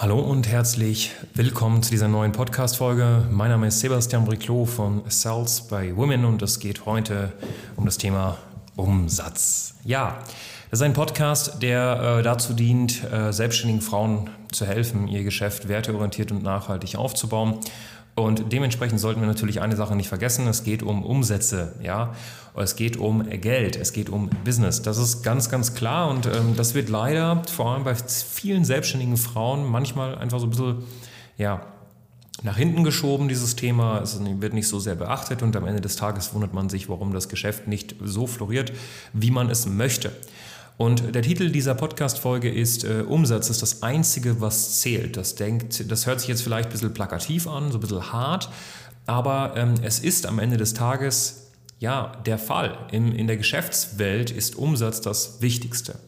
Hallo und herzlich willkommen zu dieser neuen Podcast-Folge. Mein Name ist Sebastian Briclot von Sales by Women und es geht heute um das Thema Umsatz. Ja, das ist ein Podcast, der äh, dazu dient, äh, selbstständigen Frauen zu helfen, ihr Geschäft werteorientiert und nachhaltig aufzubauen. Und dementsprechend sollten wir natürlich eine Sache nicht vergessen. Es geht um Umsätze, ja. Es geht um Geld, es geht um Business. Das ist ganz, ganz klar. Und ähm, das wird leider vor allem bei vielen selbstständigen Frauen manchmal einfach so ein bisschen, ja, nach hinten geschoben, dieses Thema. Es wird nicht so sehr beachtet und am Ende des Tages wundert man sich, warum das Geschäft nicht so floriert, wie man es möchte. Und der Titel dieser Podcast-Folge ist äh, Umsatz ist das Einzige, was zählt. Das, denkt, das hört sich jetzt vielleicht ein bisschen plakativ an, so ein bisschen hart, aber ähm, es ist am Ende des Tages ja der Fall. In, in der Geschäftswelt ist Umsatz das Wichtigste.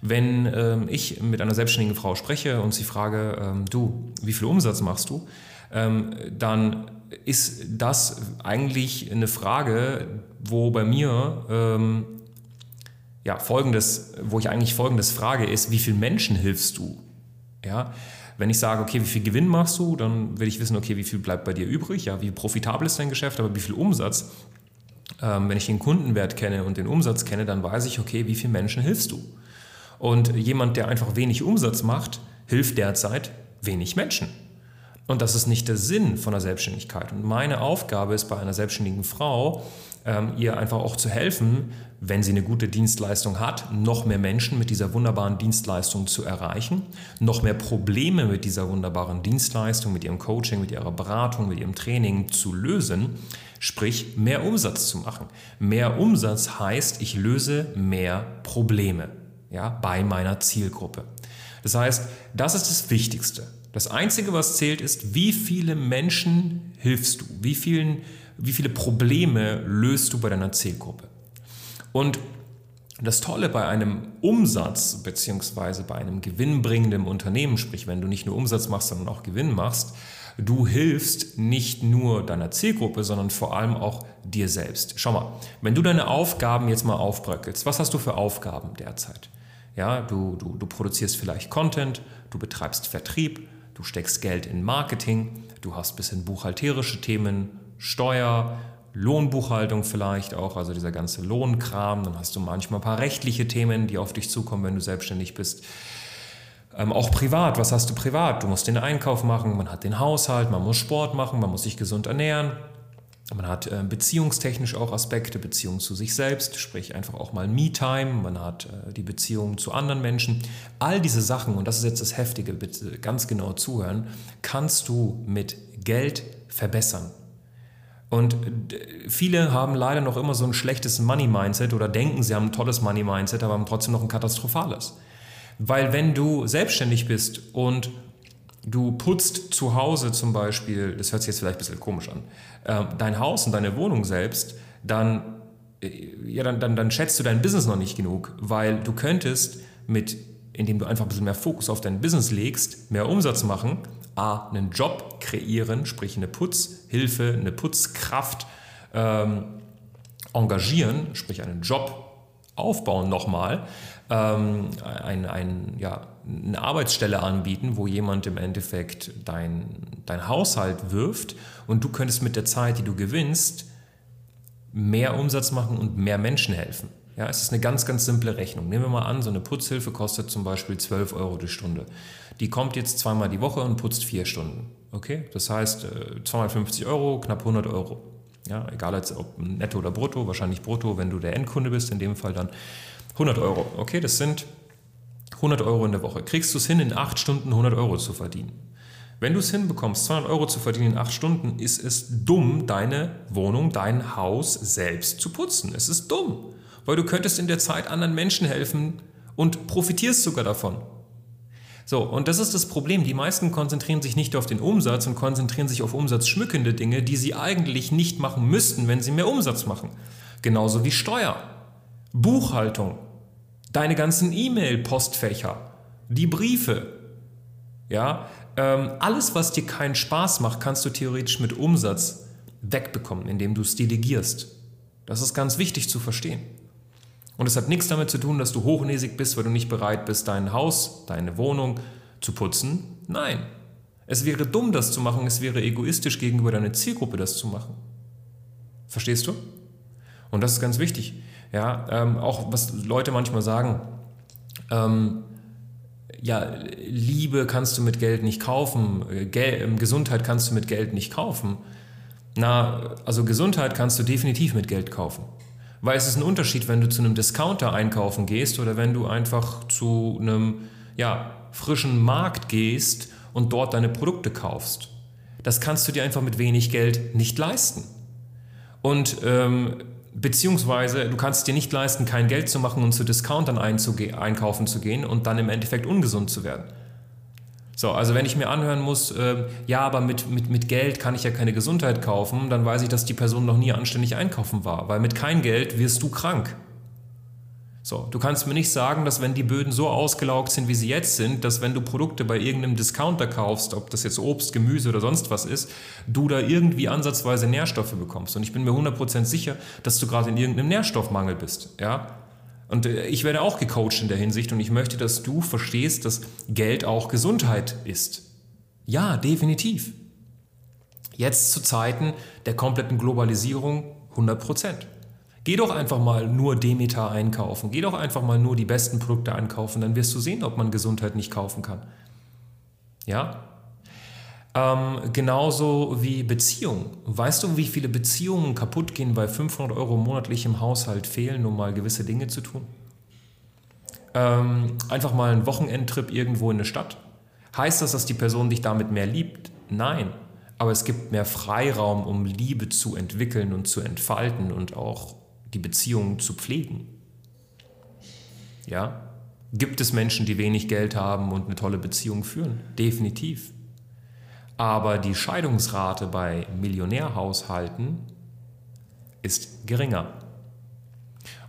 Wenn ähm, ich mit einer selbstständigen Frau spreche und sie frage, ähm, du, wie viel Umsatz machst du? Ähm, dann ist das eigentlich eine Frage, wo bei mir ähm, ja, folgendes, wo ich eigentlich folgendes frage, ist, wie vielen Menschen hilfst du? Ja, wenn ich sage, okay, wie viel Gewinn machst du, dann will ich wissen, okay, wie viel bleibt bei dir übrig? Ja, wie profitabel ist dein Geschäft, aber wie viel Umsatz? Ähm, wenn ich den Kundenwert kenne und den Umsatz kenne, dann weiß ich, okay, wie vielen Menschen hilfst du? Und jemand, der einfach wenig Umsatz macht, hilft derzeit wenig Menschen. Und das ist nicht der Sinn von der Selbstständigkeit. Und meine Aufgabe ist bei einer selbstständigen Frau, ähm, ihr einfach auch zu helfen, wenn sie eine gute Dienstleistung hat, noch mehr Menschen mit dieser wunderbaren Dienstleistung zu erreichen, noch mehr Probleme mit dieser wunderbaren Dienstleistung, mit ihrem Coaching, mit ihrer Beratung, mit ihrem Training zu lösen, sprich mehr Umsatz zu machen. Mehr Umsatz heißt, ich löse mehr Probleme ja, bei meiner Zielgruppe. Das heißt, das ist das Wichtigste. Das Einzige, was zählt, ist, wie viele Menschen hilfst du, wie, vielen, wie viele Probleme löst du bei deiner Zielgruppe. Und das Tolle bei einem Umsatz bzw. bei einem gewinnbringenden Unternehmen, sprich wenn du nicht nur Umsatz machst, sondern auch Gewinn machst, du hilfst nicht nur deiner Zielgruppe, sondern vor allem auch dir selbst. Schau mal, wenn du deine Aufgaben jetzt mal aufbröckelst, was hast du für Aufgaben derzeit? Ja, du, du, du produzierst vielleicht Content, du betreibst Vertrieb, du steckst Geld in Marketing, du hast ein bisschen buchhalterische Themen, Steuer, Lohnbuchhaltung vielleicht auch, also dieser ganze Lohnkram. Dann hast du manchmal ein paar rechtliche Themen, die auf dich zukommen, wenn du selbstständig bist. Ähm, auch privat, was hast du privat? Du musst den Einkauf machen, man hat den Haushalt, man muss Sport machen, man muss sich gesund ernähren. Man hat äh, beziehungstechnisch auch Aspekte, Beziehung zu sich selbst, sprich einfach auch mal Me-Time, man hat äh, die Beziehung zu anderen Menschen. All diese Sachen, und das ist jetzt das Heftige, bitte ganz genau zuhören, kannst du mit Geld verbessern. Und viele haben leider noch immer so ein schlechtes Money-Mindset oder denken, sie haben ein tolles Money-Mindset, aber haben trotzdem noch ein katastrophales. Weil wenn du selbstständig bist und du putzt zu Hause zum Beispiel, das hört sich jetzt vielleicht ein bisschen komisch an, äh, dein Haus und deine Wohnung selbst, dann, äh, ja, dann, dann, dann schätzt du dein Business noch nicht genug, weil du könntest mit, indem du einfach ein bisschen mehr Fokus auf dein Business legst, mehr Umsatz machen, A, einen Job kreieren, sprich eine Putzhilfe, eine Putzkraft ähm, engagieren, sprich einen Job aufbauen nochmal, ähm, ein, ein, ja, eine Arbeitsstelle anbieten, wo jemand im Endeffekt dein, dein Haushalt wirft und du könntest mit der Zeit, die du gewinnst, mehr Umsatz machen und mehr Menschen helfen. Ja, es ist eine ganz, ganz simple Rechnung. Nehmen wir mal an, so eine Putzhilfe kostet zum Beispiel 12 Euro die Stunde. Die kommt jetzt zweimal die Woche und putzt vier Stunden. Okay? Das heißt, 250 äh, Euro, knapp 100 Euro. Ja, egal jetzt ob netto oder brutto, wahrscheinlich brutto, wenn du der Endkunde bist, in dem Fall dann 100 Euro. Okay, das sind 100 Euro in der Woche. Kriegst du es hin, in acht Stunden 100 Euro zu verdienen? Wenn du es hinbekommst, 200 Euro zu verdienen in acht Stunden, ist es dumm, deine Wohnung, dein Haus selbst zu putzen. Es ist dumm weil du könntest in der Zeit anderen Menschen helfen und profitierst sogar davon. So, und das ist das Problem. Die meisten konzentrieren sich nicht auf den Umsatz und konzentrieren sich auf umsatzschmückende Dinge, die sie eigentlich nicht machen müssten, wenn sie mehr Umsatz machen. Genauso wie Steuer, Buchhaltung, deine ganzen E-Mail-Postfächer, die Briefe. Ja, ähm, alles, was dir keinen Spaß macht, kannst du theoretisch mit Umsatz wegbekommen, indem du es delegierst. Das ist ganz wichtig zu verstehen. Und es hat nichts damit zu tun, dass du hochnäsig bist, weil du nicht bereit bist, dein Haus, deine Wohnung zu putzen. Nein. Es wäre dumm, das zu machen. Es wäre egoistisch gegenüber deiner Zielgruppe, das zu machen. Verstehst du? Und das ist ganz wichtig. Ja, ähm, auch was Leute manchmal sagen, ähm, ja, Liebe kannst du mit Geld nicht kaufen, Gel ähm, Gesundheit kannst du mit Geld nicht kaufen. Na, also Gesundheit kannst du definitiv mit Geld kaufen. Weil es ist ein Unterschied, wenn du zu einem Discounter einkaufen gehst oder wenn du einfach zu einem ja, frischen Markt gehst und dort deine Produkte kaufst. Das kannst du dir einfach mit wenig Geld nicht leisten. Und ähm, beziehungsweise du kannst dir nicht leisten, kein Geld zu machen und zu Discountern einkaufen zu gehen und dann im Endeffekt ungesund zu werden. So, also wenn ich mir anhören muss, äh, ja, aber mit, mit, mit Geld kann ich ja keine Gesundheit kaufen, dann weiß ich, dass die Person noch nie anständig einkaufen war, weil mit kein Geld wirst du krank. So, du kannst mir nicht sagen, dass wenn die Böden so ausgelaugt sind, wie sie jetzt sind, dass wenn du Produkte bei irgendeinem Discounter kaufst, ob das jetzt Obst, Gemüse oder sonst was ist, du da irgendwie ansatzweise Nährstoffe bekommst. Und ich bin mir 100% sicher, dass du gerade in irgendeinem Nährstoffmangel bist. Ja? Und äh, ich werde auch gecoacht in der Hinsicht und ich möchte, dass du verstehst, dass Geld auch Gesundheit ist. Ja, definitiv. Jetzt zu Zeiten der kompletten Globalisierung 100 Prozent. Geh doch einfach mal nur Demeter einkaufen. Geh doch einfach mal nur die besten Produkte einkaufen. Dann wirst du sehen, ob man Gesundheit nicht kaufen kann. Ja? Ähm, genauso wie Beziehungen. Weißt du, wie viele Beziehungen kaputt gehen, weil 500 Euro monatlich im Haushalt fehlen, um mal gewisse Dinge zu tun? Ähm, einfach mal einen Wochenendtrip irgendwo in eine Stadt. Heißt das, dass die Person dich damit mehr liebt? Nein. Aber es gibt mehr Freiraum, um Liebe zu entwickeln und zu entfalten und auch die Beziehung zu pflegen. Ja? Gibt es Menschen, die wenig Geld haben und eine tolle Beziehung führen? Definitiv. Aber die Scheidungsrate bei Millionärhaushalten ist geringer.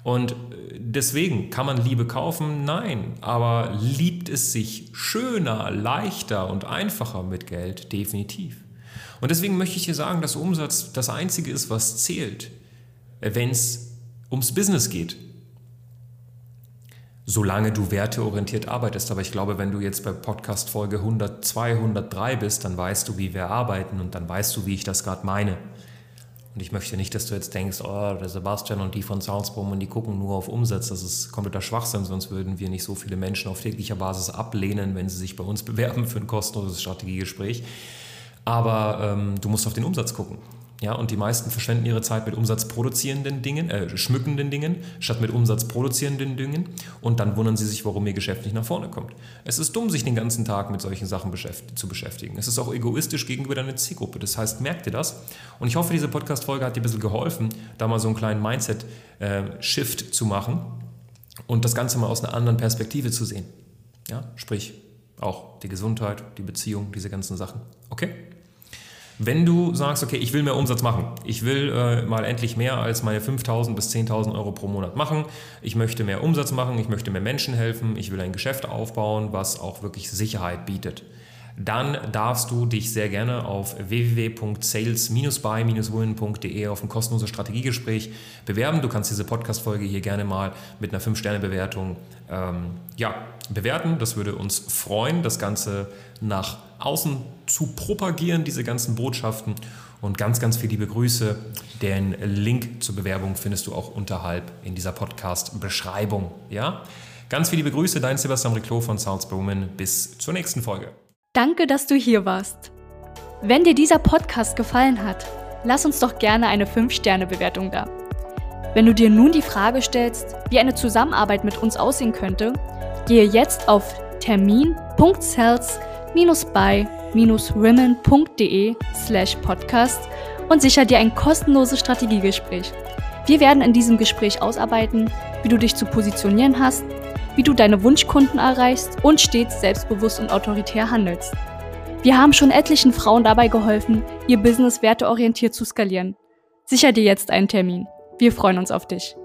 Und äh, deswegen kann man Liebe kaufen? Nein. Aber liebt es sich schöner, leichter und einfacher mit Geld? Definitiv. Und deswegen möchte ich hier sagen, dass Umsatz das Einzige ist, was zählt, wenn es ums Business geht. Solange du werteorientiert arbeitest. Aber ich glaube, wenn du jetzt bei Podcast Folge 102, 103 bist, dann weißt du, wie wir arbeiten und dann weißt du, wie ich das gerade meine. Und ich möchte nicht, dass du jetzt denkst, oh, der Sebastian und die von Soundsboom und die gucken nur auf Umsatz. Das ist kompletter Schwachsinn, sonst würden wir nicht so viele Menschen auf täglicher Basis ablehnen, wenn sie sich bei uns bewerben für ein kostenloses Strategiegespräch. Aber ähm, du musst auf den Umsatz gucken. Ja, und die meisten verschwenden ihre Zeit mit umsatzproduzierenden Dingen, äh, schmückenden Dingen, statt mit umsatzproduzierenden Dingen. Und dann wundern sie sich, warum ihr Geschäft nicht nach vorne kommt. Es ist dumm, sich den ganzen Tag mit solchen Sachen beschäft zu beschäftigen. Es ist auch egoistisch gegenüber deiner Zielgruppe. Das heißt, merkt ihr das? Und ich hoffe, diese Podcast-Folge hat dir ein bisschen geholfen, da mal so einen kleinen Mindset-Shift äh, zu machen und das Ganze mal aus einer anderen Perspektive zu sehen. Ja, sprich, auch die Gesundheit, die Beziehung, diese ganzen Sachen. Okay? Wenn du sagst, okay, ich will mehr Umsatz machen, ich will äh, mal endlich mehr als meine 5.000 bis 10.000 Euro pro Monat machen, ich möchte mehr Umsatz machen, ich möchte mehr Menschen helfen, ich will ein Geschäft aufbauen, was auch wirklich Sicherheit bietet, dann darfst du dich sehr gerne auf www.sales-by-women.de auf ein kostenloses Strategiegespräch bewerben. Du kannst diese Podcast-Folge hier gerne mal mit einer 5-Sterne-Bewertung ähm, ja, bewerten. Das würde uns freuen, das Ganze nach außen zu propagieren, diese ganzen Botschaften. Und ganz, ganz viele liebe Grüße. Den Link zur Bewerbung findest du auch unterhalb in dieser Podcast-Beschreibung. Ja? Ganz viele liebe Grüße, dein Sebastian Riclot von Sounds Women. Bis zur nächsten Folge. Danke, dass du hier warst. Wenn dir dieser Podcast gefallen hat, lass uns doch gerne eine 5-Sterne-Bewertung da. Wenn du dir nun die Frage stellst, wie eine Zusammenarbeit mit uns aussehen könnte, gehe jetzt auf termin.cells-by-women.de slash podcast und sicher dir ein kostenloses Strategiegespräch. Wir werden in diesem Gespräch ausarbeiten, wie du dich zu positionieren hast, wie du deine Wunschkunden erreichst und stets selbstbewusst und autoritär handelst. Wir haben schon etlichen Frauen dabei geholfen, ihr Business werteorientiert zu skalieren. Sicher dir jetzt einen Termin. Wir freuen uns auf dich.